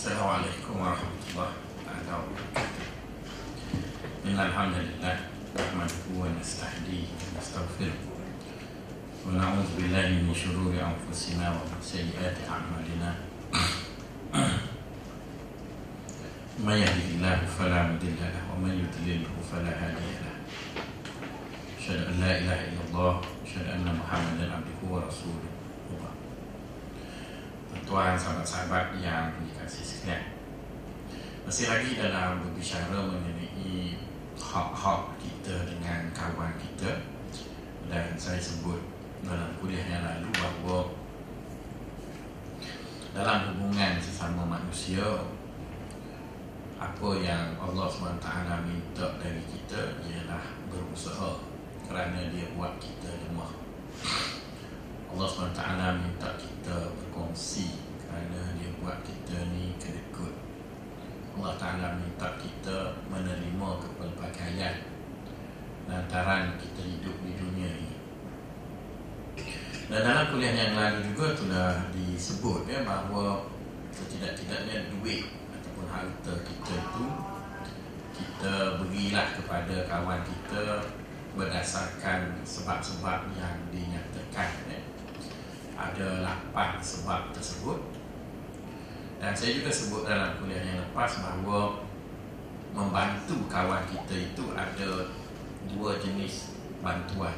السلام عليكم ورحمة الله تعالى وبركاته. إن الحمد لله نحمده ونستهديه ونستغفره ونعوذ بالله من شرور أنفسنا ومن سيئات أعمالنا. من يهده الله فلا مضل له ومن يضلله فلا هادي له. أشهد أن لا إله إلا الله أشهد أن محمدا عبده ورسوله. Tuan sahabat-sahabat yang dikasih sekalian Masih lagi dalam berbicara mengenai hak-hak kita dengan kawan kita. Dan saya sebut dalam kuliah yang lalu bahawa Dalam hubungan sesama manusia Apa yang Allah SWT minta dari kita ialah berusaha Kerana dia buat kita lemah Allah SWT minta kita berkongsi kerana dia buat kita ni kedekut. Allah Ta'ala minta kita menerima kepelbagaian lantaran kita hidup di dunia ini. Dan dalam kuliah yang lalu juga telah disebut ya bahawa setidak-tidaknya duit ataupun harta kita itu kita berilah kepada kawan kita berdasarkan sebab-sebab yang dinyatakan ya ada lapan sebab tersebut. Dan saya juga sebut dalam kuliah yang lepas bahawa membantu kawan kita itu ada dua jenis bantuan.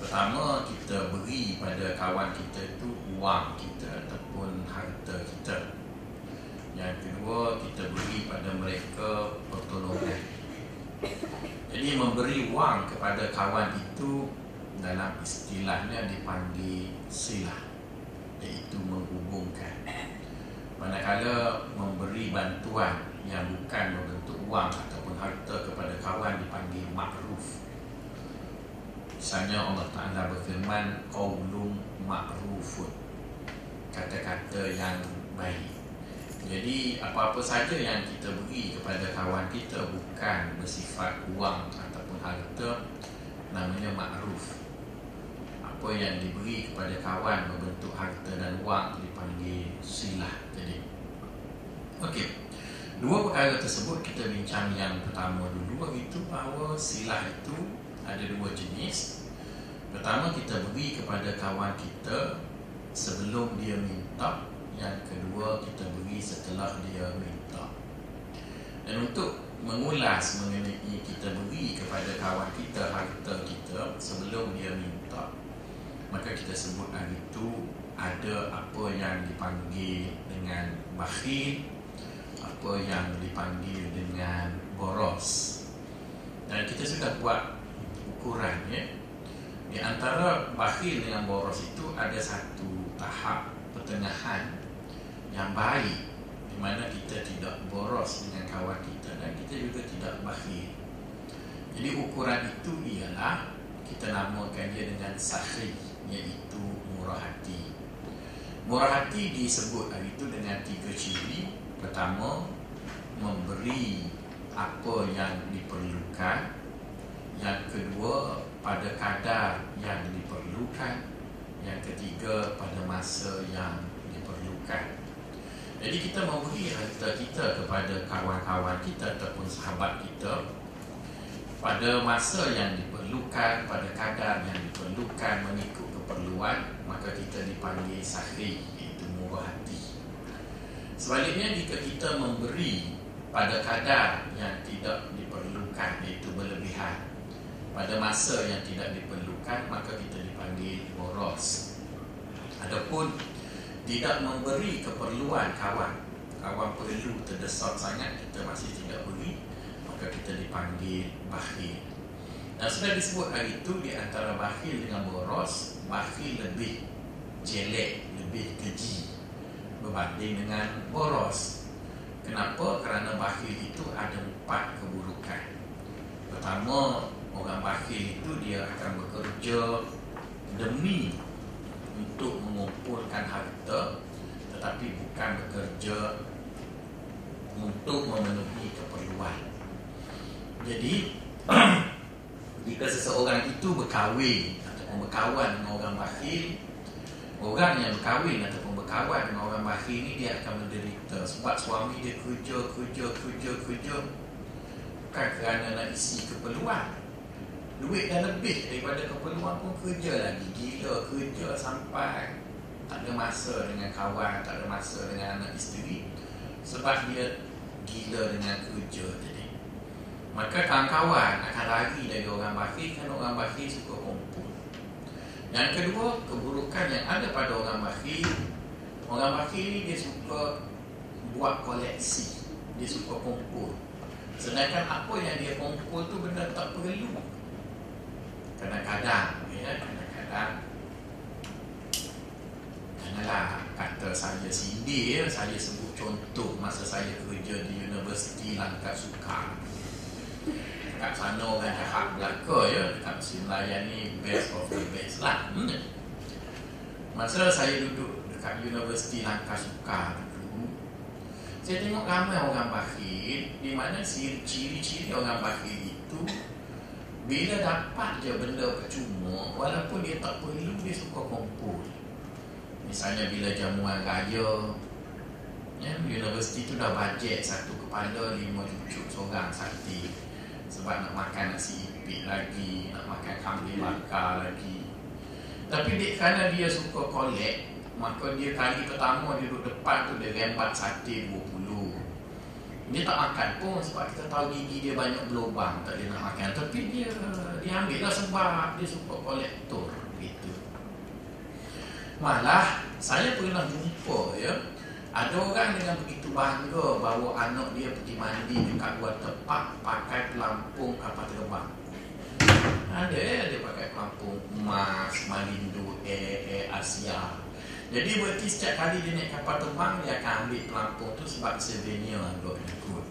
Pertama kita beri pada kawan kita itu wang kita ataupun harta kita. Yang kedua kita beri pada mereka pertolongan. Jadi memberi wang kepada kawan itu dalam istilahnya dipanggil silah iaitu menghubungkan. Manakala memberi bantuan yang bukan berbentuk wang ataupun harta kepada kawan dipanggil makruf. Misalnya Allah Ta'ala berfirman qawlum makrufun kata-kata yang baik. Jadi apa-apa saja yang kita beri kepada kawan kita bukan bersifat wang ataupun harta namanya makruf apa yang diberi kepada kawan berbentuk harta dan wang dipanggil silah jadi okey. Dua perkara tersebut kita bincang yang pertama dulu itu bahawa silah itu ada dua jenis. Pertama kita beri kepada kawan kita sebelum dia minta. Yang kedua kita beri setelah dia minta. Dan untuk mengulas mengenai kita beri kepada kawan kita harta kita sebelum dia minta maka kita sebut hari itu ada apa yang dipanggil dengan bakhil apa yang dipanggil dengan boros. Dan kita sudah buat ukuran ya. Di antara bakhil dengan boros itu ada satu tahap pertengahan yang baik di mana kita tidak boros dengan kawan kita dan kita juga tidak bakhil. Jadi ukuran itu ialah kita namakan dia dengan sahih iaitu murah hati. Murah hati disebut hari itu dengan tiga ciri. Pertama, memberi apa yang diperlukan. Yang kedua, pada kadar yang diperlukan. Yang ketiga, pada masa yang diperlukan. Jadi kita memberi harta kita kepada kawan-kawan kita ataupun sahabat kita pada masa yang diperlukan, pada kadar yang diperlukan mengikut keperluan maka kita dipanggil sahri iaitu murah hati. Sebaliknya jika kita memberi pada kadar yang tidak diperlukan iaitu berlebihan pada masa yang tidak diperlukan maka kita dipanggil boros. Adapun tidak memberi keperluan kawan. Kawan perlu terdesak sangat kita masih tidak beri maka kita dipanggil bakhil. Dan sudah disebut hari itu di antara bakhil dengan boros bakhil lebih jelek, lebih keji berbanding dengan boros. Kenapa? Kerana bakhil itu ada empat keburukan. Pertama, orang bakhil itu dia akan bekerja demi untuk mengumpulkan harta tetapi bukan bekerja untuk memenuhi keperluan. Jadi, jika seseorang itu berkahwin berkawan dengan orang bakhil Orang yang berkahwin ataupun berkawan dengan orang bakhil ni dia akan menderita. Sebab suami dia kerja kerja kerja kerja bukan kerana nak isi keperluan. Duit dah lebih daripada keperluan pun kerja lagi. Gila kerja sampai tak ada masa dengan kawan tak ada masa dengan anak isteri sebab dia gila dengan kerja tadi. Maka kawan-kawan akan lari dari orang bakhil kerana orang bakhil suka kumpul yang kedua keburukan yang ada pada orang bakhil. Orang bakhil ni dia suka buat koleksi. Dia suka kumpul. Sedangkan apa yang dia kumpul tu benda tak perlu. Kadang-kadang ya kadang-kadang. Janganlah kata saya sindir ya saya sebut contoh masa saya kerja di Universiti Langkat Suka kat sana orang jahat belaka ya dekat Mesin Melayan ni best of the best lah. Hmm. masa saya duduk dekat Universiti Langkat Suka dulu saya tengok ramai orang bakhil di mana ciri-ciri orang bakhil itu bila dapat je benda percuma Walaupun dia tak perlu Dia suka kumpul. Misalnya bila jamuan raya ya, Universiti tu dah bajet Satu kepala lima cucuk seorang sakti Sebab nak makan nasi ipik lagi Nak makan kambing bakar lagi. Tapi dia, kerana dia suka kolek Maka dia kali pertama Dia duduk depan tu Dia rembat sate 20 dia tak makan pun sebab kita tahu gigi dia banyak berlubang tak dia nak makan. Tapi dia dia ambil lah sebab dia suka kolektor gitu. Malah saya pernah jumpa ya ada orang dengan begitu bangga bawa anak dia pergi mandi dekat luar tempat pakai pelampung kapal terbang. Ada ya dia pakai pelampung emas Malindo Air, Air Asia. Jadi berarti setiap kali dia naik kapal terbang Dia akan ambil pelampung tu sebab souvenir Anggap ikut.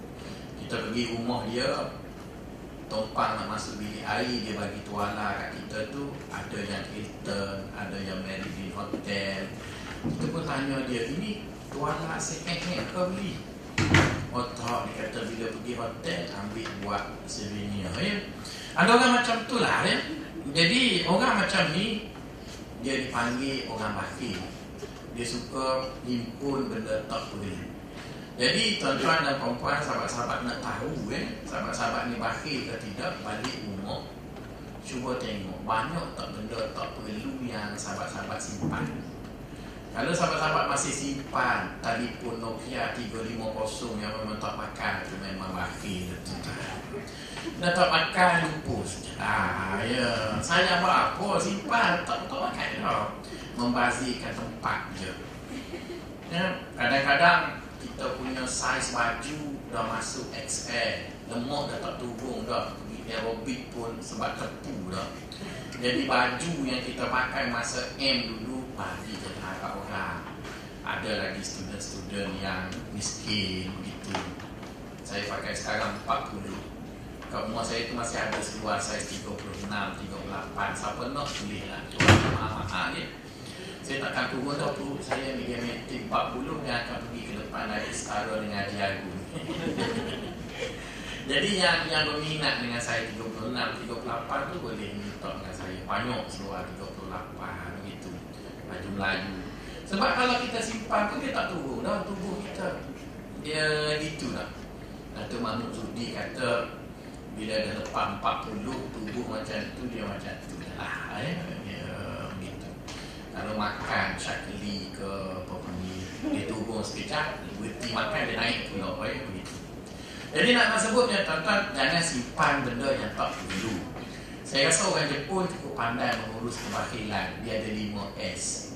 Kita pergi rumah dia Tumpang nak masuk bilik air Dia bagi tuala kat kita tu Ada yang Hilton Ada yang Meridian Hotel. Kita pun tanya dia Ini tuala second hand ke beli Oh tak Dia kata bila pergi hotel Ambil buat souvenir ya? Ada orang macam tu lah ya? Jadi orang macam ni Dia dipanggil orang bakil dia suka himpun benda tak boleh. Jadi tuan-tuan dan perempuan sahabat-sahabat nak tahu eh, sahabat-sahabat ni bakhil ke tidak balik rumah cuba tengok banyak tak benda tak perlu yang sahabat-sahabat simpan. Kalau sahabat-sahabat masih simpan telefon Nokia 350 yang memang tak pakai tu memang bakhil Dah tak pakai lupa Ah, ya. Saya apa? Simpan tak tak pakai dah membazirkan tempat je. Ya, kadang-kadang kita punya saiz baju dah masuk XL, lemak dah tak turun dah, aerobik pun sebab tepu dah. Jadi baju yang kita pakai masa M dulu bagi je harap orang. Ada lagi student-student yang miskin begitu. Saya pakai sekarang 40. Kat rumah saya tu masih ada seluar saiz 36, 38. Siapa nak boleh lah. Tuan mahal-mahal je. Saya takkan turun dah perut saya mediametik 40 yang akan pergi ke depan lagi setara dengan Diago Jadi yang yang berminat dengan saya 36, 38 tu boleh minta dengan saya Banyak seluar 38 begitu Baju Melayu Sebab kalau kita simpan tu dia tak turun dah tubuh kita. Dia gitu lah Dato' Mahmud Zudi kata Bila dah lepas 40 tubuh macam tu dia macam tu lah eh? Kalau makan syakli ke apa pun Dia turun sekejap Berhenti makan dia naik pula ya, begitu. Jadi nak sebutnya tuan-tuan Jangan simpan benda yang tak perlu. Saya rasa orang Jepun cukup pandai mengurus kebakhilan. Dia ada 5S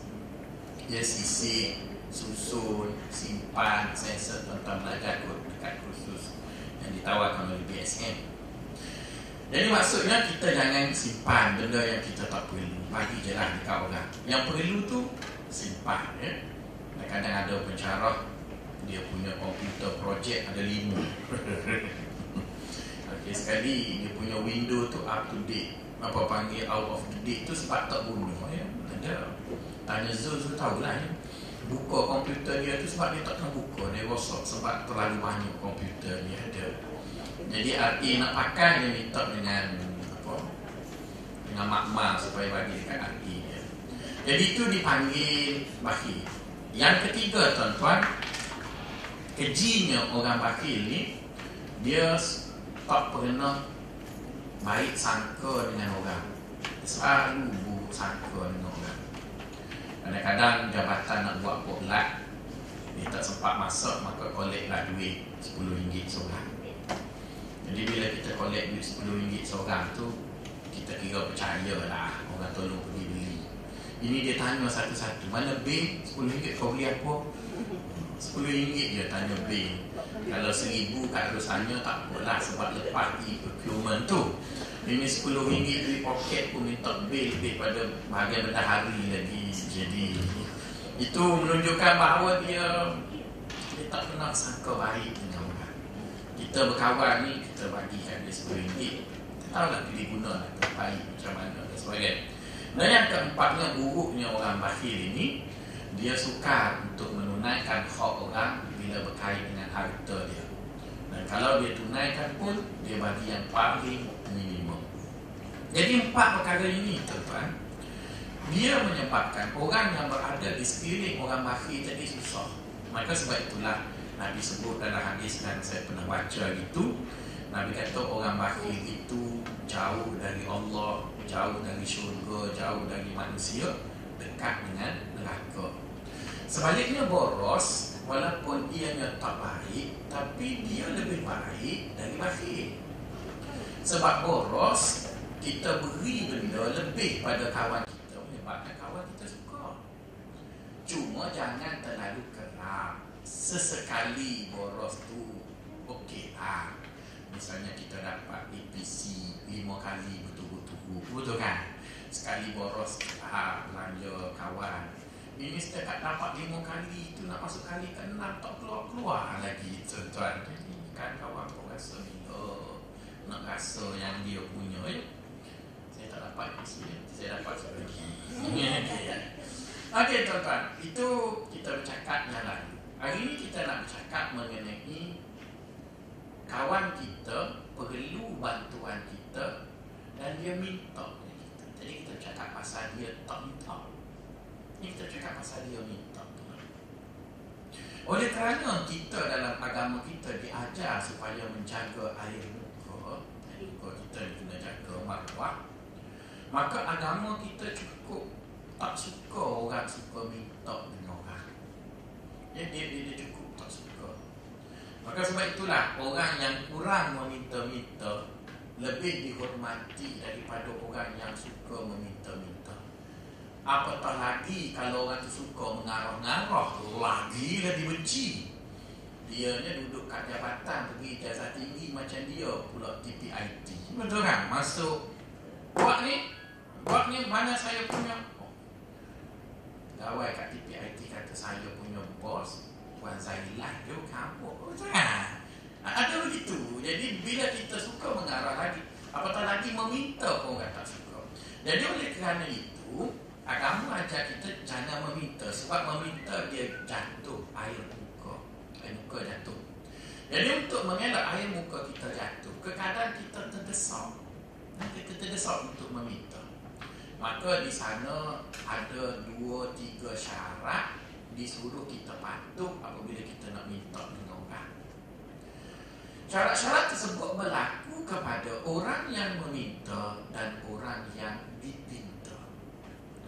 Dia sisik, susun, simpan Sensor tuan-tuan belajar kot dekat kursus Yang ditawarkan oleh BSM jadi maksudnya kita jangan simpan benda yang kita tak perlu. Bagi je lah dekat orang. Yang perlu tu simpan ya. Kadang-kadang ada pencarah Dia punya komputer projek ada lima. Okay, Sekali dia punya window tu up to date. Apa panggil out of date tu sebab tak bunuh ya. Ada Tanya Zul, Zul tahulah ya. Buka komputer dia tu sebab dia tak buka Dia rosak sebab terlalu banyak komputer dia ada jadi RA nak pakai dia minta dengan apa? Dengan makmal supaya bagi dekat RA dia. Jadi itu dipanggil bakhil. Yang ketiga tuan-tuan Kejinya orang bakil ni Dia tak pernah Baik sangka dengan orang selalu buruk sangka dengan Kadang-kadang jabatan nak buat poklat Dia tak sempat masuk Maka kolek lah duit RM10 seorang Jadi bila kita kolek duit RM10 seorang tu Kita kira percaya lah Orang tolong pergi beli ini dia tanya satu-satu Mana bil? RM10 kau beli apa? RM10 dia tanya bil Kalau RM1,000 kat terus tanya tak apalah Sebab lepas di procurement tu Ini RM10 beli poket pun minta bil Lebih pada bahagian berdahari lagi Jadi itu menunjukkan bahawa dia Dia tak pernah sangka baik dengan orang. Kita berkawan ni Kita bagikan dia RM10 Kita tahulah pilih guna Terbaik macam mana dan sebagainya. Dan yang keempatnya buruknya orang bakhil ini Dia suka untuk menunaikan hak orang bila berkait dengan harta dia. Dan kalau dia tunaikan pun Dia bagi yang paling minimum Jadi empat perkara ini tuan-tuan Dia menyebabkan orang yang berada di sekeliling orang bakhil jadi susah Maka sebab itulah Nabi sebut dalam hadis dan saya pernah baca gitu Nabi kata orang bakhil itu jauh dari Allah jauh dari syurga, jauh dari manusia, dekat dengan neraka. Sebaliknya boros, walaupun ianya tak baik, tapi dia lebih baik dari bakhil. Sebab boros, kita beri benda lebih pada kawan kita menyebabkan kawan kita suka. Cuma jangan terlalu kerap. Sesekali boros tu okey lah. Misalnya kita dapat DPC lima kali Betul kan? Sekali boros ha, belanja kawan Ini setiap dapat lima kali Itu nak masuk kali ke enam Tak keluar-keluar lagi tuan-tuan Jadi kan kawan pun rasa oh, Nak rasa yang dia punya eh? Tak dapat Saya dapat sekali lagi. Okey tuan-tuan. Itu kita bercakap yang Hari ini kita nak bercakap mengenai Kawan kita perlu bantuan kita dan dia minta Jadi kita cakap pasal dia tak minta. Ini kita cakap pasal dia minta. Oleh kerana kita dalam agama kita diajar supaya menjaga air muka Air muka kita kena jaga marwah Maka agama kita cukup tak suka orang suka minta dengan orang ya, dia, dia, dia cukup tak suka Maka sebab itulah orang yang kurang meminta-minta lebih dihormati daripada orang yang suka meminta-minta. Apatah lagi kalau orang tu suka mengarah-ngarah, lagi lah dibenci. Dia ni duduk kat jabatan pergi jasa tinggi macam dia pula TPIT. Betul kan? Masuk buat ni, buat ni mana saya punya Gawai kat TPIT kata saya punya bos Puan Zailah kampung Betul kan? Ada begitu. Jadi bila kita suka mengarah lagi, apatah lagi meminta pun orang tak suka. Jadi oleh kerana itu, agama ajar kita jangan meminta. Sebab meminta dia jatuh air muka. Air muka jatuh. Jadi untuk mengelak air muka kita jatuh, kekadang kita terdesak. Kita terdesak untuk meminta. Maka di sana ada dua, tiga syarat disuruh kita patuh apabila kita nak minta Syarat-syarat tersebut berlaku kepada orang yang meminta dan orang yang dipinta.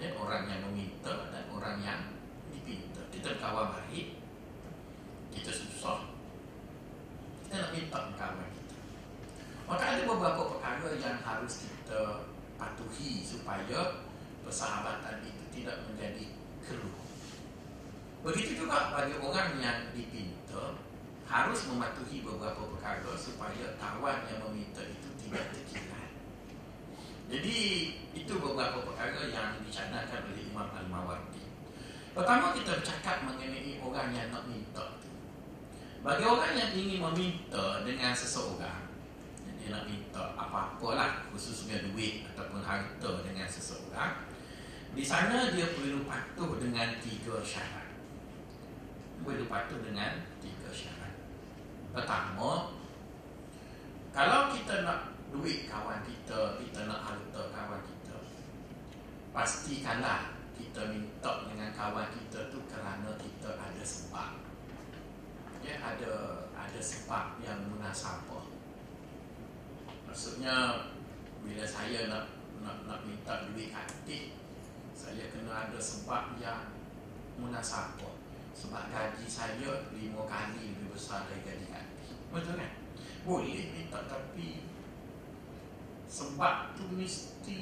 Ya, orang yang meminta dan orang yang dipinta. Kita kawan baik, kita susah, kita nak minta kawan kita. Maka ada beberapa perkara yang harus kita patuhi supaya persahabatan itu tidak menjadi keruh. Begitu juga bagi orang yang dipinta, harus mematuhi beberapa perkara supaya kawan yang meminta itu tidak terkilat. Jadi itu beberapa perkara yang dicanangkan oleh Imam Al-Mawardi. Pertama kita bercakap mengenai orang yang nak minta. Bagi orang yang ingin meminta dengan seseorang, nak minta apa-apalah khususnya duit ataupun harta dengan seseorang, di sana dia perlu patuh dengan tiga syarat. Perlu patuh dengan tiga syarat. Pertama Kalau kita nak duit kawan kita Kita nak harta kawan kita Pastikanlah kita minta dengan kawan kita tu kerana kita ada sebab ya ada ada sebab yang munasabah maksudnya bila saya nak nak nak minta duit adik saya kena ada sebab yang munasabah. Sebab gaji saya lima kali lebih besar dari gaji adik. Betul kan? Boleh minta tapi sebab tu mesti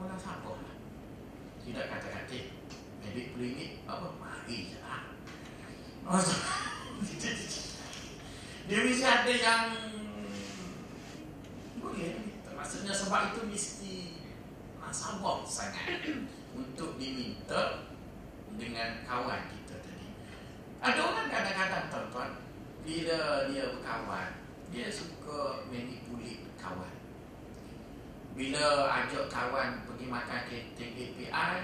munasabah lah. Tidak kata-kata Medik peringit apa? Mari je lah. Dia mesti ada yang Boleh Maksudnya sebab itu mesti Sabar sangat Untuk diminta Dengan kawan kita tadi. Ada orang kadang-kadang tuan-tuan Bila dia berkawan Dia suka manipulate kawan. Bila ajak kawan pergi makan API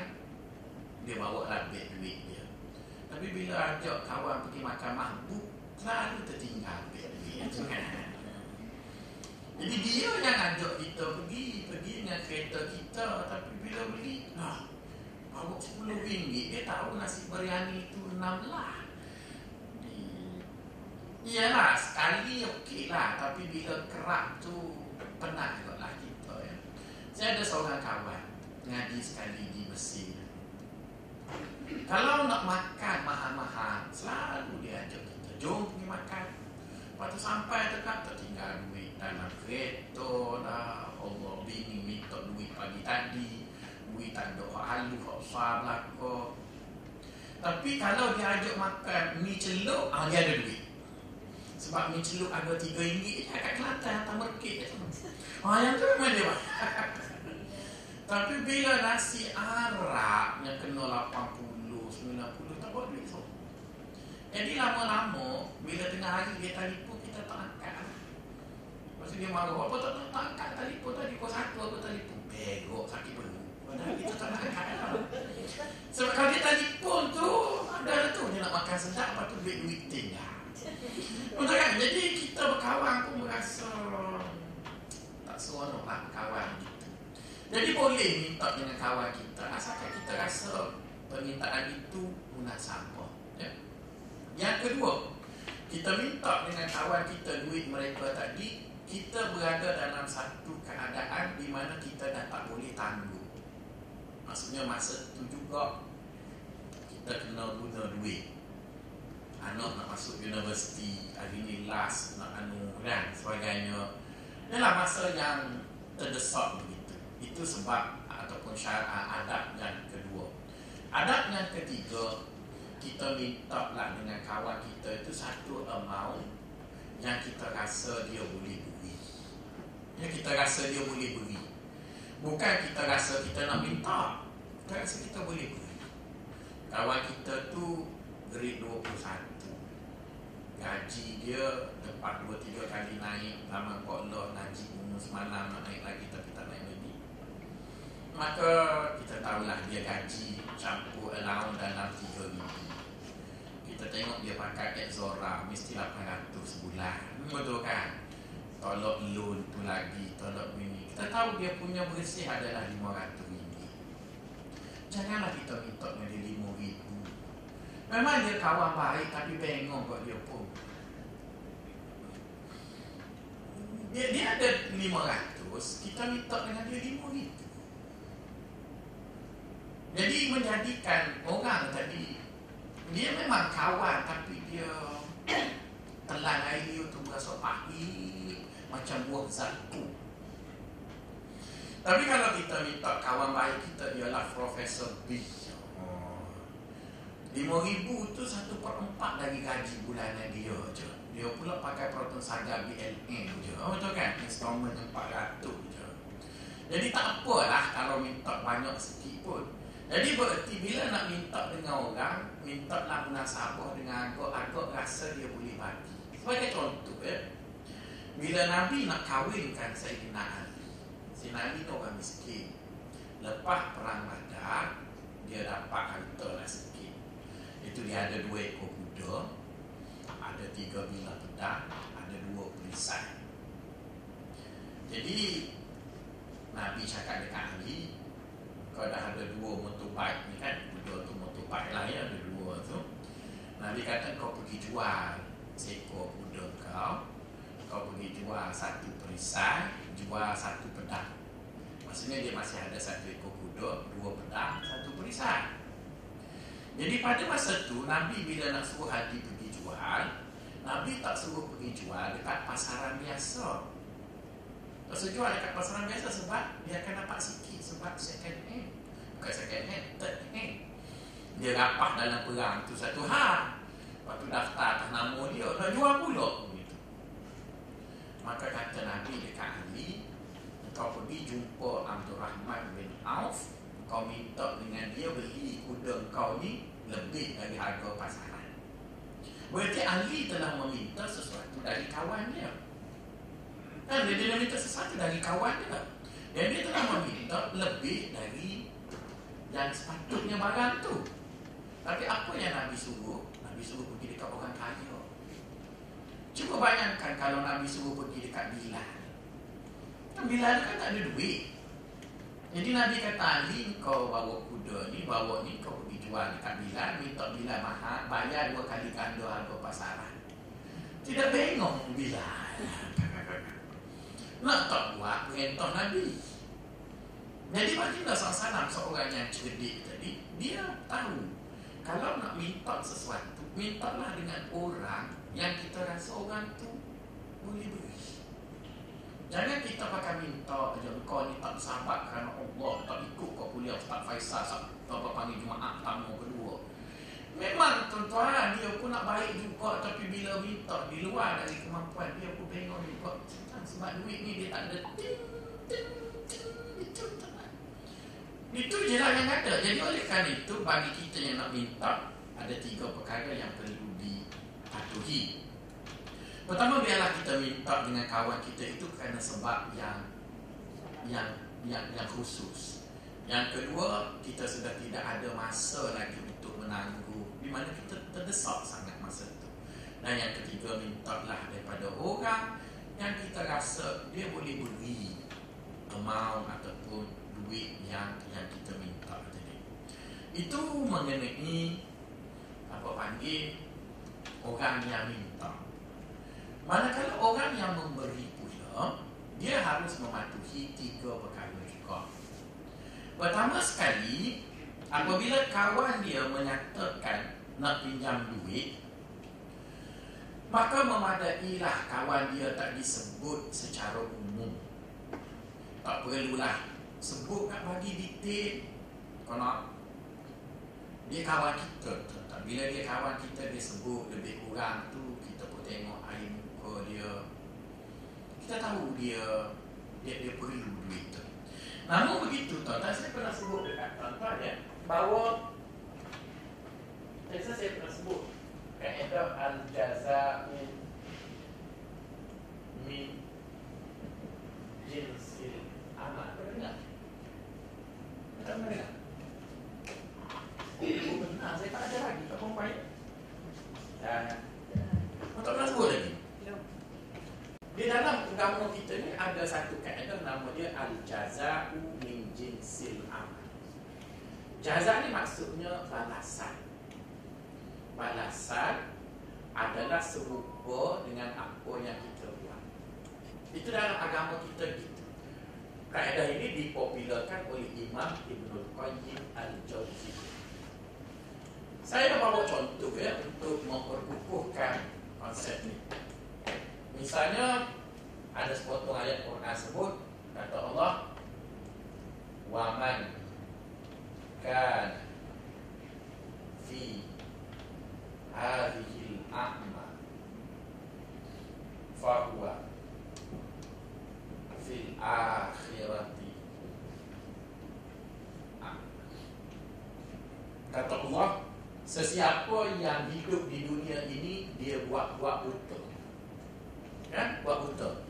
Dia bawa lah duit dia. Tapi bila ajak kawan pergi makan mahbub Selalu tertinggal duit Jadi dia yang ajak kita pergi Pergi dengan kereta kita. Tapi bila beli nah, Bawa RM10 Dia tahu nasi biryani itu enam lah. Iyalah sekali okey lah. Tapi bila kerap tu Penat juga lah kita ya. Saya ada seorang kawan Ngaji sekali di Mesir Kalau nak makan mahal-mahal Selalu dia ajak kita. Jom pergi makan. Lepas tu sampai dekat tertinggal duit Dalam kereta dah Allah bini minta duit pagi tadi Duit tak ada halu belakang Tapi kalau dia ajak makan Mi celup ah, Dia ada duit sebab mi celup ada tiga ringgit je kat Kelantan atau Merkit. Ah, yang tu memang dia Tapi bila nasi Arab yang kena 80, 90 tak buat duit so. Jadi lama-lama bila tengah hari dia telefon kita tak angkat. Lepas dia marah apa tak tak angkat telefon tadi kau satu aku telefon. Begok sakit perut. Padahal kita tak nak angkat. Sebab kalau dia telefon tu ada tu dia nak makan sedap lepas tu duit-duit tinggal. Kan? Jadi kita berkawan pun merasa tak seronok lah berkawan gitu. Jadi boleh minta dengan kawan kita asalkan kita rasa permintaan itu munasabah. Ya? Yang kedua, kita minta dengan kawan kita duit mereka tadi, kita berada dalam satu keadaan di mana kita dah tak boleh tangguh. Maksudnya masa itu juga kita kena guna duit. Anak nak masuk universiti hari ni last nak anu kan sebagainya. Inilah masa yang terdesak begitu. Itu sebab ataupun syarat adab yang kedua. Adab yang ketiga kita minta lah dengan kawan kita itu satu amount yang kita rasa dia boleh yang kita rasa dia boleh beri. Bukan kita rasa kita nak minta. Kita rasa kita boleh beri. Kawan kita tu grade 21 gaji dia tempat 2-3 kali naik. Lama kok Allah naji umur semalam nak naik lagi tapi tak naik lagi. Maka kita tahulah dia gaji campur allowance dalam 3 ribu kita tengok dia pakai Exora mesti 800 sebulan. Betul kan tolak loan tu lagi tolak ini kita tahu dia punya bersih adalah 500 ringgit janganlah kita minta dengan dia 5 ribu Memang dia kawan baik tapi bengong kok dia pun. Dia, dia ada 500, kita minta dengan dia 5000. Jadi menjadikan orang tadi dia memang kawan tapi dia telan air dia tu berasa pahit macam buah zaku. Tapi kalau kita minta kawan baik kita ialah Profesor B Lima ribu tu satu per empat dari gaji bulanan dia je. Dia pula pakai proton saga BLM je. Oh betul kan? Installment empat ratus je. Jadi tak apalah kalau minta banyak sikit pun. Jadi berarti bila nak minta dengan orang Minta lah munasabah dengan agak-agak rasa dia boleh bagi. Sebagai contoh ya Bila Nabi nak kahwinkan Sayyidina Ali Sayyidina Ali tu orang miskin. Lepas perang badar Dia dapat harta lah sikit. Itu dia ada dua ekor kuda Ada tiga bilah pedang Ada dua perisai Jadi Nabi cakap dekat Ali Kau dah ada dua motorbike ni kan? Kuda tu motorbike lah ya Ada dua tu. Nabi kata kau pergi jual Seekor kuda kau Kau pergi jual satu perisai Jual satu pedang Maksudnya dia masih ada satu ekor kuda Dua pedang, satu perisai Jadi pada masa tu Nabi bila nak suruh Haji pergi jual Nabi tak suruh pergi jual dekat pasaran biasa tak sejual dekat pasaran biasa sebab dia akan dapat sikit sebab second hand. Bukan second hand, third hand. Dia rapah dalam perang tu satu hal. Waktu daftar atas nama dia, dah jual pula. Maka kata Nabi dekat Ali, kau pergi jumpa Abdul Rahman bin Auf, kau minta dengan dia beli kuda kau ni lebih dari harga pasaran. Berarti Ali telah meminta sesuatu dari kawan dia. Kan dia, dia minta sesuatu dari kawan dia Dan dia telah meminta lebih dari Yang sepatutnya barang tu Tapi apa yang Nabi suruh Nabi suruh pergi dekat orang kaya Cuba bayangkan kalau Nabi suruh pergi dekat Bilal. Kan Bilal kan tak ada duit. Jadi Nabi kata Ali Kau bawa kuda ni Bawa ni kau pergi jual dekat Bilal. Minta Bilal mahal Bayar dua kali ganda harga pasaran. Tidak bengong Bilal. Nak tak buat perintah Nabi. Jadi baginda SAW seorang yang cerdik tadi Dia tahu Kalau nak minta sesuatu Mintalah dengan orang Yang kita rasa orang tu Boleh beri. Jangan kita pakai minta aja Kau ni tak bersahabat kerana Allah Tak ikut kau kuliah Ustaz Faisal Bapak panggil Jumaat tamu kedua. Memang tuan-tuan dia pun nak baik juga Tapi bila minta di luar dari kemampuan Dia pun tengok juga sebab duit ni dia tak ada itu itu je lah yang ada. Jadi oleh kerana itu bagi kita yang nak minta ada tiga perkara yang perlu dipatuhi pertama biarlah kita minta dengan kawan kita itu kerana sebab yang yang yang, yang khusus. Yang kedua kita sudah tidak ada masa lagi untuk menangguh. Di mana kita terdesak sangat masa itu. Dan yang ketiga mintalah daripada orang yang kita rasa dia boleh beri amount ataupun duit yang yang kita minta tadi. Itu mengenai apa panggil orang yang minta. Manakala orang yang memberi pula, dia harus mematuhi tiga perkara juga. Pertama sekali, apabila kawan dia menyatakan nak pinjam duit, Maka memadailah kawan dia tak disebut secara umum Tak perlulah Sebut nak bagi detail Kalau Dia kawan kita tak, Bila dia kawan kita dia sebut lebih kurang tu Kita pun tengok air muka dia Kita tahu dia Dia, dia perlu duit tu Namun begitu tuan-tuan Saya pernah sebut dekat tuan-tuan ya Bahawa Saya, saya pernah sebut kaedah al-jaza'u min jinsil amal pernah? Tak pernah? Oh, benar, saya tak ada lagi, tak perempuan Dan Oh, tak pernah sebut lagi? Di dalam agama kita ni ada satu kaedah nama dia al-jaza'u min jinsil amal Jaza' ni maksudnya balasan balasan adalah serupa dengan apa yang kita buat. Itu dalam agama kita gitu. Kaedah ini dipopularkan oleh Imam Ibn Qayyim Al-Jawzi. Saya nak bawa contoh ya untuk memperkukuhkan konsep ini. Misalnya ada sepotong ayat Quran sebut kata Allah waman kan fi hadhihi al-a'ma fahuwa fil akhirati kata Allah sesiapa yang hidup di dunia ini dia buat-buat buta. Kan? Buat buta.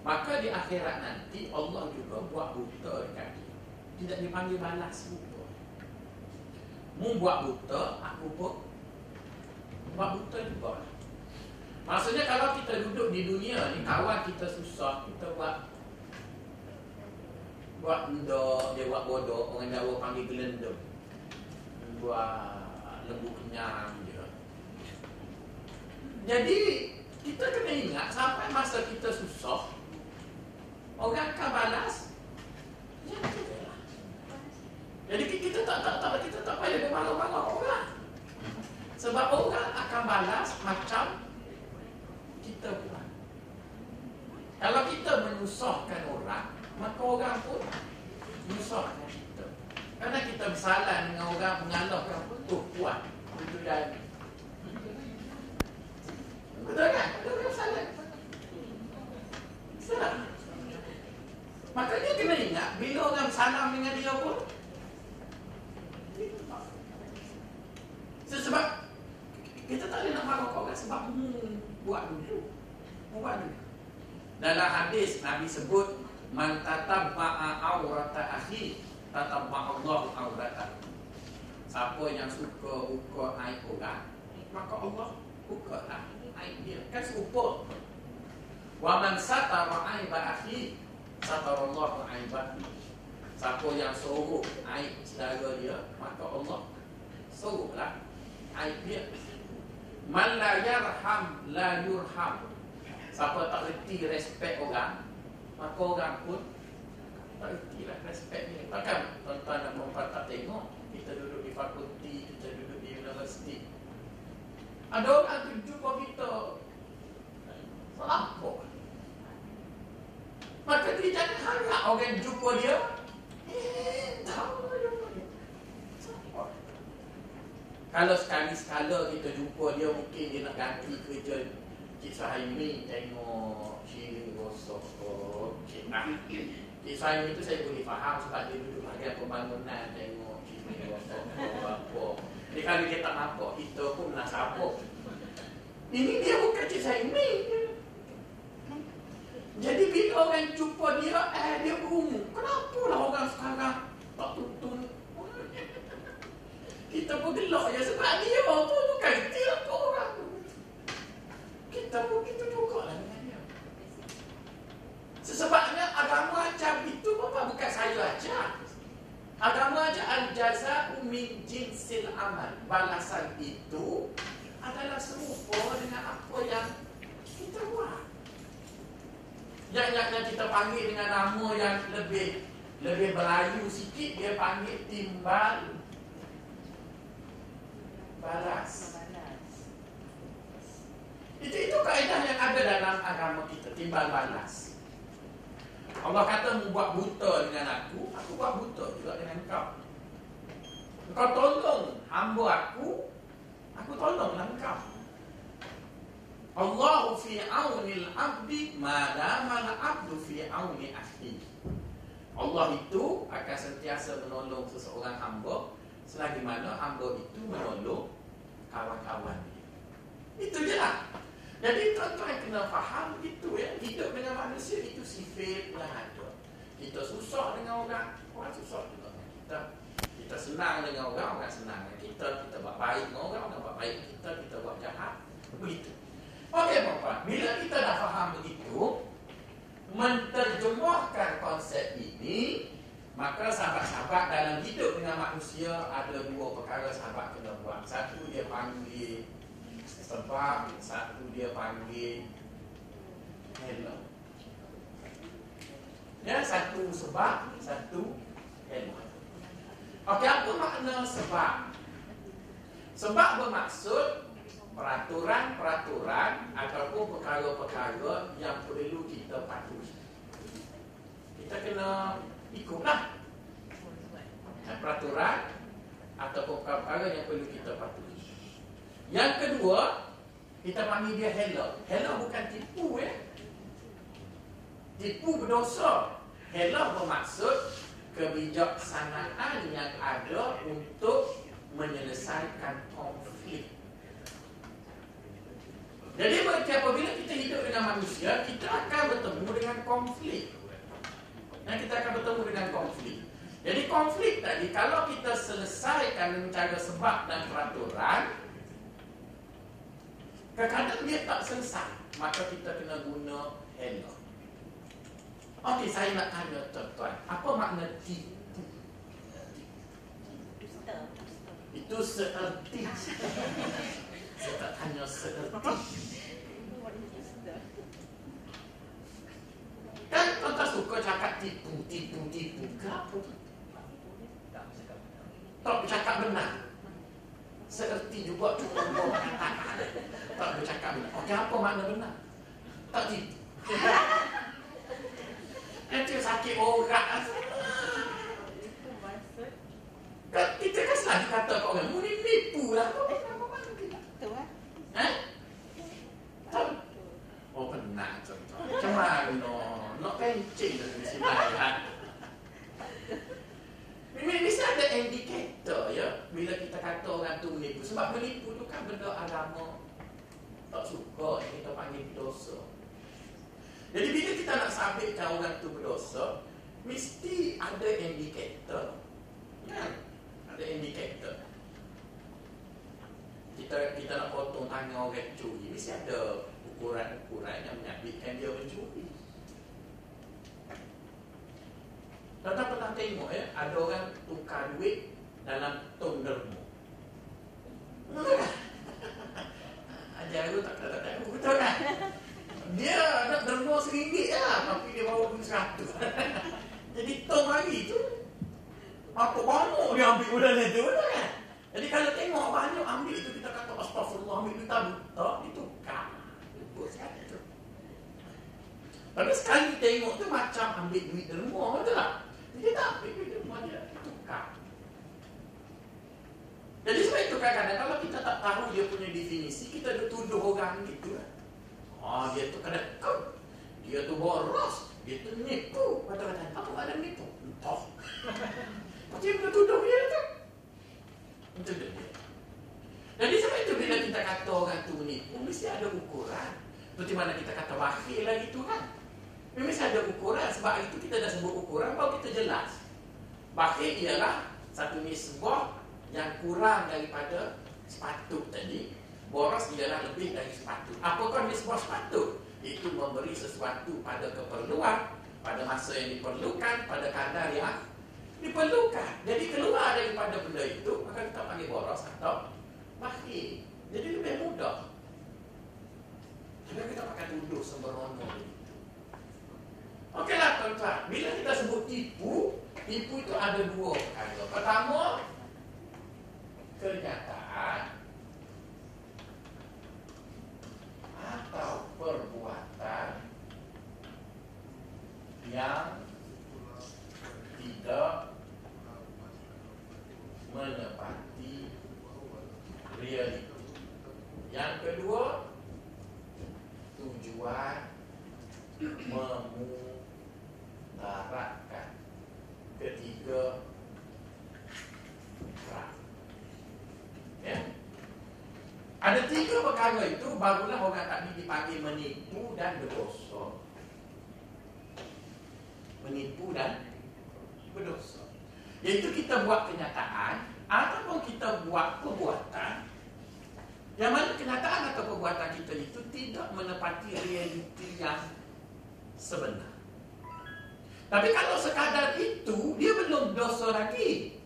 Maka di akhirat nanti Allah juga buat buta dekat dia. Tidak dipanggil balas buta. Mu buat buta aku pun Buat buta juga. Maksudnya kalau kita duduk di dunia ni Kawan kita susah Kita buat buat endok, dia buat bodoh, orang Jawa panggil gelendung. Buat lembu kenyang dia. Jadi kita kena ingat sampai masa kita susah, orang akan balas. Ya. Jadi kita tak tak tak kita tak payah bermalu-malu orang. Sebab orang akan balas macam kita buat. Kalau kita menyusahkan orang, maka orang pun menyusahkan. Karena kita bersalah dengan orang mengalahkan pun tu kuat. Itu dan Betul kan? Betul kan salah? Salah. Makanya kena ingat bila orang salam dengan dia pun sebab kita tak boleh nak marah orang sebab hmm, buat dulu. Buat dulu. Dalam hadis Nabi sebut man tatabba'a awrata akhi tatabba'a Allah awrata. Siapa yang suka buka aib orang, maka Allah buka lah aib dia. Serupa. Wa man satara aiba akhi satara Allah aiba. Siapa yang sorok aib saudara dia, maka Allah soroklah aib dia. Man la yarham la yurham. Siapa tak reti respect orang, maka orang pun tak reti lah respect ni. Takkan tuan-tuan dan perempuan tak tengok kita duduk di fakulti, kita duduk di universiti. Ada orang tu jumpa kita Selampuk Maka dia jangan harap orang jumpa dia. Eh, tahu Kalau sekali-sekala kita jumpa dia Mungkin dia nak ganti kerja. Cik Sahaimi tengok Cik Rosok Cik Nah Cik Sahaimi tu saya boleh faham Sebab dia duduk bahagian pembangunan Tengok Cik Rosok Apa. Jadi kalau dia tak nampak kita pun nak sabuk. Ini dia bukan cik saya ini. Jadi bila orang jumpa dia, eh dia berumur. Kenapa lah orang sekarang tak tuntun? Kita pun gelak ya sebab dia pun bukan dia ke orang. Kita pun kita juga lah dengan dia. Sesebabnya agama macam itu apa bukan saya ajar. Agama aja al-jaza'u min jinsil amal. Balasan itu adalah serupa dengan apa yang kita buat. Yang, yang, yang kita panggil dengan nama yang lebih lebih berayu sikit, dia panggil timbal balas. Itu itu kaedah yang ada dalam agama kita, timbal balas. Allah kata mu buat buta dengan aku, aku buat buta juga dengan kau. Kau tolong hamba aku, aku tolonglah kau. Allah fi auni al-abdi ma dama al-abdu fi auni akhi. Allah itu akan sentiasa menolong seseorang hamba selagi mana hamba itu menolong kawan-kawan dia. Itu je lah. Jadi tuan-tuan kena faham itu ya. Hidup dengan manusia itu sifat yang ada. Kita susah dengan orang, orang susah juga dengan kita. Kita senang dengan orang, orang senang dengan kita. Kita buat baik dengan orang, orang buat baik dengan kita. Kita buat jahat. Begitu. Okey, Bapak. Bila kita dah faham begitu, menterjemahkan konsep ini, maka sahabat-sahabat dalam hidup dengan manusia ada dua perkara sahabat kena buat. Satu dia panggil sebab satu dia panggil hello. Ya, satu sebab, satu hello. Okey, apa makna sebab? Sebab bermaksud peraturan-peraturan ataupun perkara-perkara yang perlu kita patuhi. Kita kena ikutlah peraturan ataupun perkara-perkara yang perlu kita patuhi. Yang kedua, kita panggil dia hello. Hello bukan tipu ya. Tipu berdosa. Hello bermaksud kebijaksanaan yang ada untuk menyelesaikan konflik. Jadi berarti apabila kita hidup dengan manusia, kita akan bertemu dengan konflik. Dan kita akan bertemu dengan konflik. Jadi konflik tadi, kalau kita selesaikan dengan cara sebab dan peraturan, Kadang-kadang dia tak selesai Maka kita kena guna hello Okey, saya nak tanya tuan-tuan. Apa makna tipu? Itu seerti. saya tak tanya seerti. Kan tuan-tuan suka cakap tipu, tipu, tipu. Kenapa? Tak bercakap benar. Seerti juga tu Tak bercakap benar. Okey, apa makna benar? Tak tipu. Seperti mana kita kata wakil gitu kan Memang ada ukuran Sebab itu kita dah sebut ukuran Baru kita jelas. Bakhil ialah Satu nisbah Yang kurang daripada Sepatut tadi. Boros ialah lebih dari sepatut Apakah nisbah sepatut? Itu memberi sesuatu pada keperluan Pada masa yang diperlukan Pada kadar yang diperlukan. Jadi keluar daripada benda itu Maka kita panggil boros atau Bakhil Jadi lebih mudah Jadi kita pakai tuduh sembrono Okeylah tuan-tuan, bila kita sebut tipu, tipu itu ada dua perkara. Pertama, kenyataan atau perbuatan yang tidak menepati realiti. Yang kedua, tujuan memu baratkan ketiga ya. Ada tiga perkara itu barulah orang tadi dipanggil menipu dan berdosa. Menipu dan berdosa. Iaitu kita buat kenyataan ataupun kita buat perbuatan yang mana kenyataan atau perbuatan kita tidak menepati realiti yang sebenar tapi kalau sekadar itu, dia belum dosa lagi.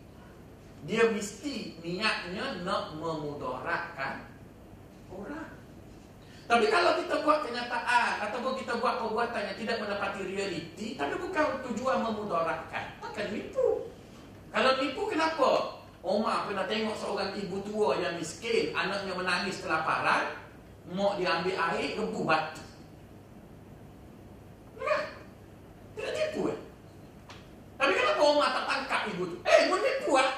Dia mesti niatnya nak memudaratkan orang. Tapi kalau kita buat kenyataan ataupun kita buat perbuatan yang tidak menepati realiti, tapi bukan tujuan memudaratkan, akan nipu. Kalau nipu kenapa? Omar pernah tengok seorang ibu tua yang miskin, anaknya menangis kelaparan, mak dia ambil air, rebu batu. Nah, tidak tipu eh? Tapi kenapa orang tak tangkap ibu tu? Eh, menipu lah.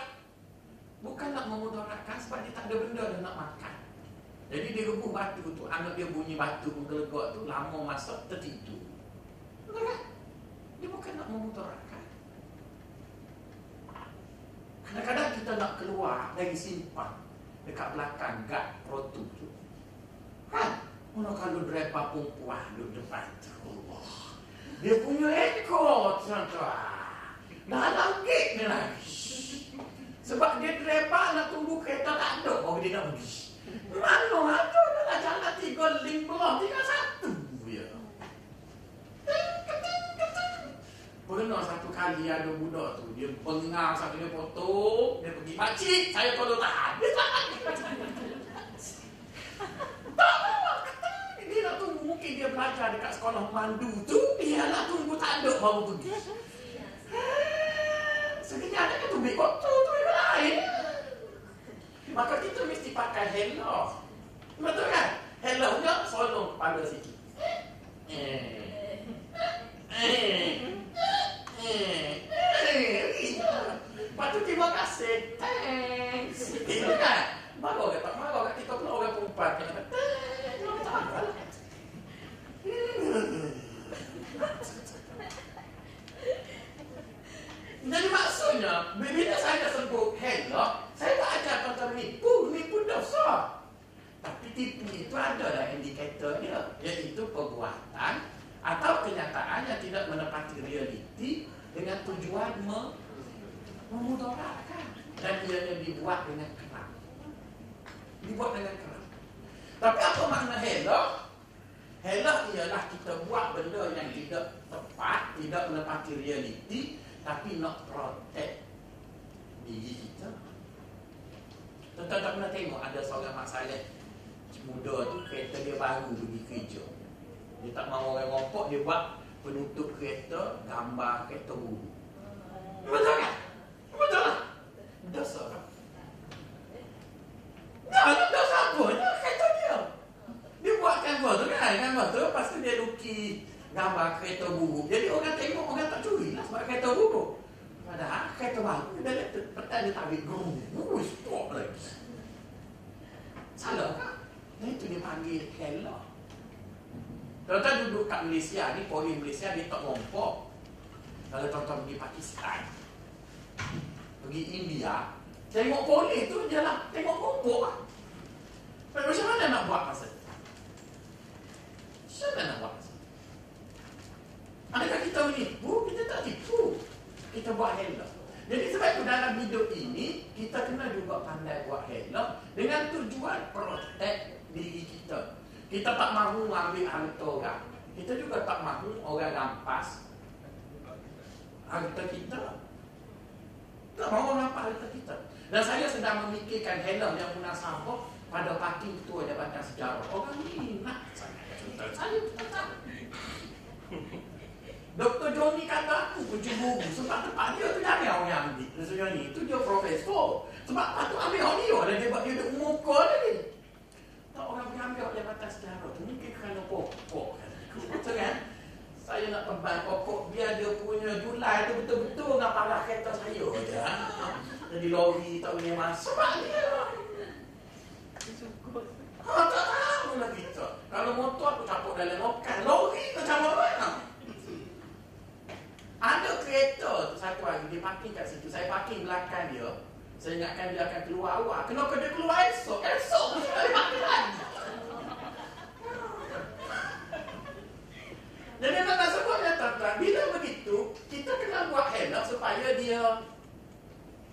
Bukan nak memudaratkan sebab dia tak ada benda dia nak makan. Jadi dia rebuh batu tu, anak dia bunyi batu menggelegak tu, lama masa tertidur. Kan? Dia bukan nak memudaratkan. Kadang-kadang kita nak keluar dari simpan dekat belakang gak protu tu. Mana kalau drapa perempuan di depan tu? Dia punya ekor tuan-tuan. Dalam gate ni lagi. Sebab dia drepa nak tunggu kereta tak ada. Oh dia nak pergi. Mana ada dalam jalan tiga belah. Tinggal satu. Ya. sekali ada budak tu Dia bengang sampai dia potong Dia pergi Makcik saya tolong tahan Dia tahan Tak kata Dia nak tunggu mungkin dia belajar dekat sekolah mandu tu Dia nak tunggu ada baru pergi Sekejap kan tubik kotor tu yang lain Maka kita mesti pakai hello Betul kan? Hello nya solong kepala sikit Eh Eh Lepas tu terima kasih Thanks Itu kan Marah ke tak marah kat kita pula orang perempuan. Kena kata Jadi maksudnya Bila saya sebut hello Saya tak ajar tuan-tuan nipu Nipu dosa Tapi tipu itu adalah indikator dia Iaitu perbuatan atau kenyataan yang tidak menepati realiti dengan tujuan memudaratkan dan ianya dibuat dengan keram dibuat dengan keram tapi apa makna helak? Helak ialah kita buat benda yang tidak tepat tidak menepati realiti tapi nak protect diri kita. Tuan-tuan tak pernah tengok ada seorang mak saleh muda tu kereta dia baru pergi kerja. Dia tak mahu orang rompok Dia buat penutup kereta Gambar kereta buru Betul kan? Betul lah Dosa kan? Tak ada dosa apa Kereta dia. Dia buat gambar tu kan Gambar tu Lepas tu dia lukis Gambar kereta buru Jadi orang tengok Orang tak curi lah Sebab kereta buru Padahal kereta baru Dia lihat Petang dia tarik Guru Stop lagi. Salah kan? Itu dia panggil Hello Tuan-tuan duduk kat Malaysia ni, polis Malaysia dia tak rompok. Kalau tuan-tuan pergi Pakistan, pergi India, tengok polis tu je lah, tengok rompok lah. Macam mana nak buat masa Macam mana nak buat masa Adakah kita menipu? Kita tak tipu. Kita buat helak. Jadi sebab itu dalam hidup ini, kita kena juga pandai buat helak dengan tujuan protect diri kita. Kita tak mahu ambil harta orang. Kita juga tak mahu orang rampas harta kita. Tak mahu rampas harta kita. Dan saya sedang memikirkan helm yang munasabah pada parti ketua Jabatan Sejarah. Orang ni nak saya. Saya Dr. Johnny kata aku kunci buku Sebab tempat dia tu jangan orang yang ambil Dr. Johnny itu dia profesor Sebab patut ambil orang dia Dan dia buat dia duduk muka dia tak orang mengambil jabatan sejarah tu mungkin kerana pokok betul kan saya nak tebal pokok biar dia punya julai tu betul-betul nak parah kereta saya. Je jadi lori tak boleh masuk. Sebab dia. Ha, tak tahu lah kita. Kalau motor aku capuk dalam lokan lori tu macam mana? Ada kereta tu satu hari dia parking kat situ. Saya parking belakang dia. Saya ingatkan dia akan keluar awal. Kenapa dia keluar esok? Esok dia mati lagi. Jadi nak nak sebutnya tuan-tuan, bila begitu, kita kena buat hendak supaya dia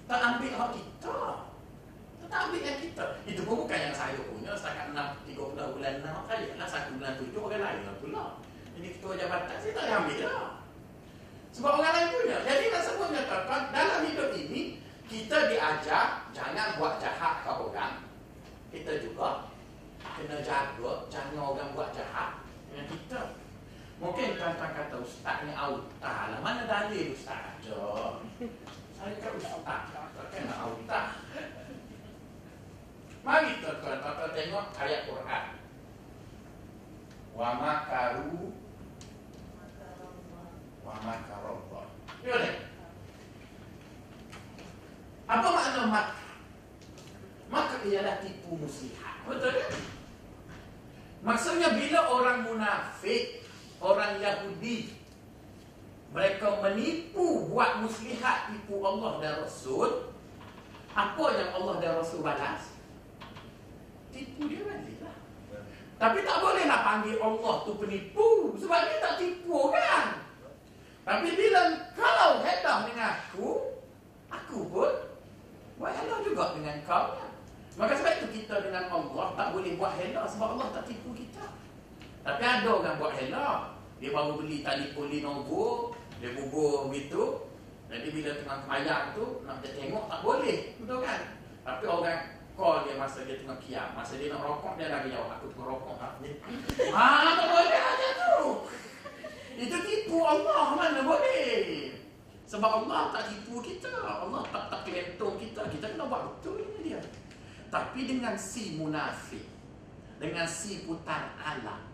tak ambil hak kita. Tak ambil yang kita. Itu pun bukan yang saya punya. Setakat 6, 3 bulan, bulan 6 saya. Lah, satu bulan 7 orang lain lah pula. Jadi ketua jabatan saya tak ambil lah. Sebab orang lain punya. Jadi nak sebutnya tuan-tuan, dalam hidup ini, kita diajar jangan buat jahat ke orang. Kita juga kena jaga jangan orang buat jahat dengan kita. Mungkin tuan-tuan kata ustaz ni auta lah. Mana dalil ustaz ada? Saya kata ustaz tak kena auta. Mari tuan-tuan tengok ayat Quran. Wa makaru wa makarallah. Ya apa makna mak? Maka ialah tipu muslihat. Betul kan? Maksudnya bila orang munafik, orang Yahudi mereka menipu buat muslihat tipu Allah dan Rasul, apa yang Allah dan Rasul balas? Tipu dia baliklah. Tapi tak boleh nak panggil Allah tu penipu sebab dia tak tipu kan? Tapi bila kalau hedah dengan aku, aku pun Buat hello juga dengan kau Maka sebab itu kita dengan Allah Tak boleh buat hello sebab Allah tak tipu kita Tapi ada orang buat hello Dia baru beli telefon Lenovo Dia bubur begitu Jadi bila tengah bayar tu nak tengok tak boleh, betul kan? Tapi orang call dia masa dia tengah kiam, masa dia nak rokok dia lagi jawab aku tengah rokok tak ni. Tak boleh aja tu. Itu tipu Allah mana boleh. Sebab Allah tak tipu kita. Allah tak tak kelentong kita. Kita kena buat betul ini dia. Tapi dengan si munafik. Dengan si putar alam.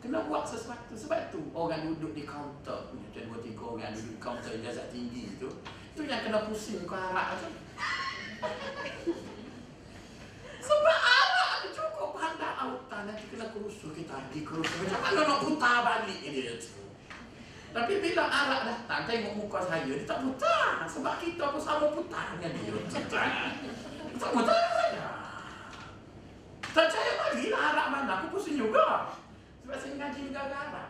Kena buat sesuatu. Sebab tu orang duduk di kaunter. Macam dua tiga orang duduk di kaunter ijazat tinggi tu. Itu yang kena pusing kau harap tu. Sebab arak tu cukup pandai autan. Nanti kena kerusuh kita. Di kerusuh. Macam mana nak putar balik dia tu. Tapi bila arak datang tengok muka saya dia tak putar sebab kita pun sama putar dengan dia. Tak saya. Tak percaya lagi lah arak mana aku pusing juga. Sebab saya ngaji negara Arab.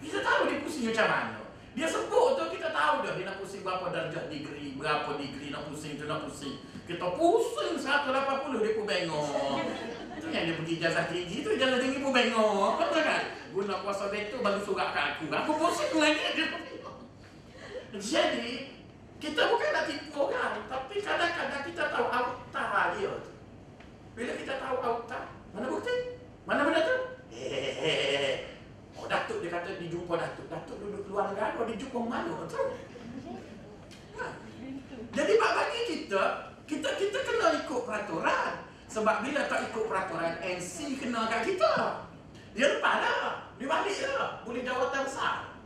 Kita tahu dia pusing macam mana. Dia sebut tu kita tahu dah dia nak pusing berapa darjah degree, berapa degree nak pusing tu nak pusing. Kita pusing 180 dia pun bengok. Itu yang dia pergi jazah tinggi tu jazah tinggi pun bengok. Betul kan? Guna kuasa veto bagi surat kat aku. Aku pusing lagi dia. Jadi kita bukan nak tipu orang, tapi kadang-kadang kita tahu autar dia tu. Bila kita tahu autar, mana bukti? Mana benda tu? Hehehe. Oh, Datuk dia kata dia jumpa Datuk. Datuk duduk luar negara, dia jumpa mana tu? Ha. Jadi bagi kita, kita kita kena ikut peraturan. Sebab bila tak ikut peraturan, NC kena kat kita. Dia lepas dah. Dia balik dah. Boleh jawatan besar.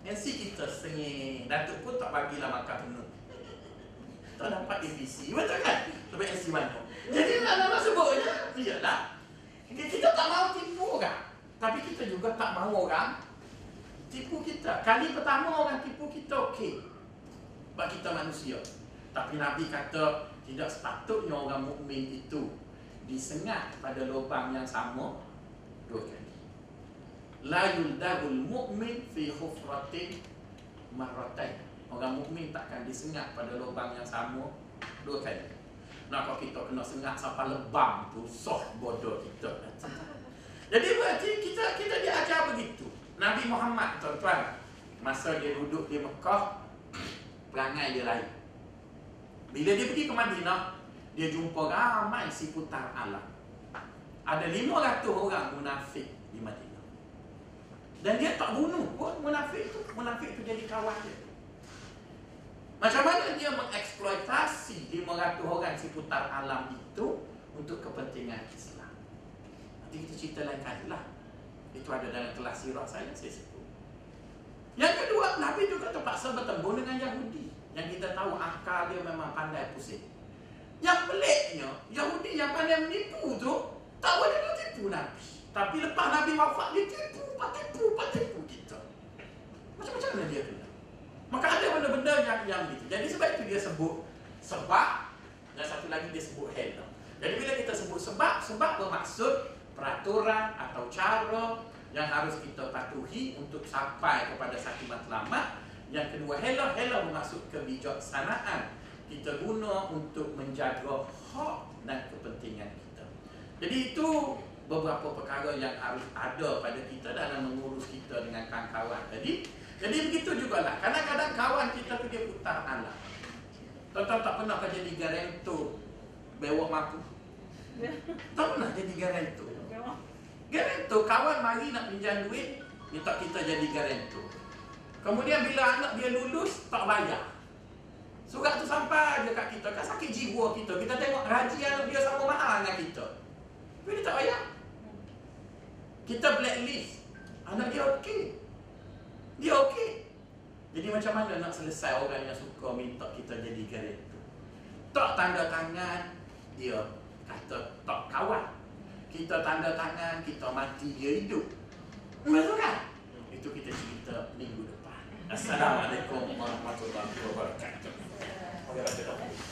NC kita sengih. Datuk pun tak bagilah makan penuh. tak dapat APC. Betul kan? Sebab NC mana? Jadi nak nama sebutnya, iyalah. Kita tak mahu tipu orang. Tapi kita juga tak mahu orang tipu kita. Kali pertama orang tipu kita okey. Sebab kita manusia. Tapi Nabi kata tidak sepatutnya orang mukmin itu disengat pada lubang yang sama dua kali la yuldagul mu'min fi khufratin marratain. Orang mukmin takkan disengat pada lubang yang sama dua kali. Kalau kita kena sengat sampai lebam tu soh bodoh kita. Jadi berarti kita kita diajar begitu. Nabi Muhammad tuan-tuan masa dia duduk di Mekah perangai dia lain. Bila dia pergi ke Madinah dia jumpa ramai si putar alam. Ada 500 orang munafik di Madinah. Dan dia tak bunuh pun munafik tu. Munafik tu jadi kawan dia. Macam mana dia mengeksploitasi 500 orang si putar alam itu untuk kepentingan Islam. Kita cerita lain kali lah. Itu ada dalam kelas sirah saya, saya sebut. Yang kedua, Nabi juga terpaksa bertemu dengan Yahudi. Yang kita tahu akal dia memang pandai pusing. Yang peliknya, Yahudi yang pandai menipu tu, tak boleh menipu Nabi. Tapi lepas Nabi wafat, dia tipu tipu, tipu kita. Macam-macam mana dia kena? Maka ada benda-benda yang yang gitu. Jadi sebab itu dia sebut sebab dan satu lagi dia sebut helm. Jadi bila kita sebut sebab, sebab bermaksud peraturan atau cara yang harus kita patuhi untuk sampai kepada satu matlamat. Yang kedua, hello, hello bermaksud kebijaksanaan. Kita guna untuk menjaga hak dan kepentingan kita. Jadi itu beberapa perkara yang harus ada pada kita dalam mengurus kita dengan kawan-kawan tadi. Jadi begitu juga lah. Kadang-kadang kawan kita tu dia putar alam. Tuan-tuan tak pernah kau jadi garantor bewak mampu? Tak pernah jadi garantor. Garantor, kawan mari nak pinjam duit, minta kita jadi garantor. Kemudian bila anak dia lulus, tak bayar. Surat tu sampai je kat kita, kan sakit jiwa kita. Kita tengok gaji anak dia sama mahal dengan kita. Tapi dia tak bayar. Kita blacklist Anak dia okey Dia okey Jadi macam mana nak selesai orang yang suka minta kita jadi tu? Tak tanda tangan Dia kata tak kawan kita tanda tangan, kita mati, dia hidup. Hmm. Betul kan? Itu kita cerita minggu depan. Hmm. Assalamualaikum warahmatullahi wabarakatuh. kasih.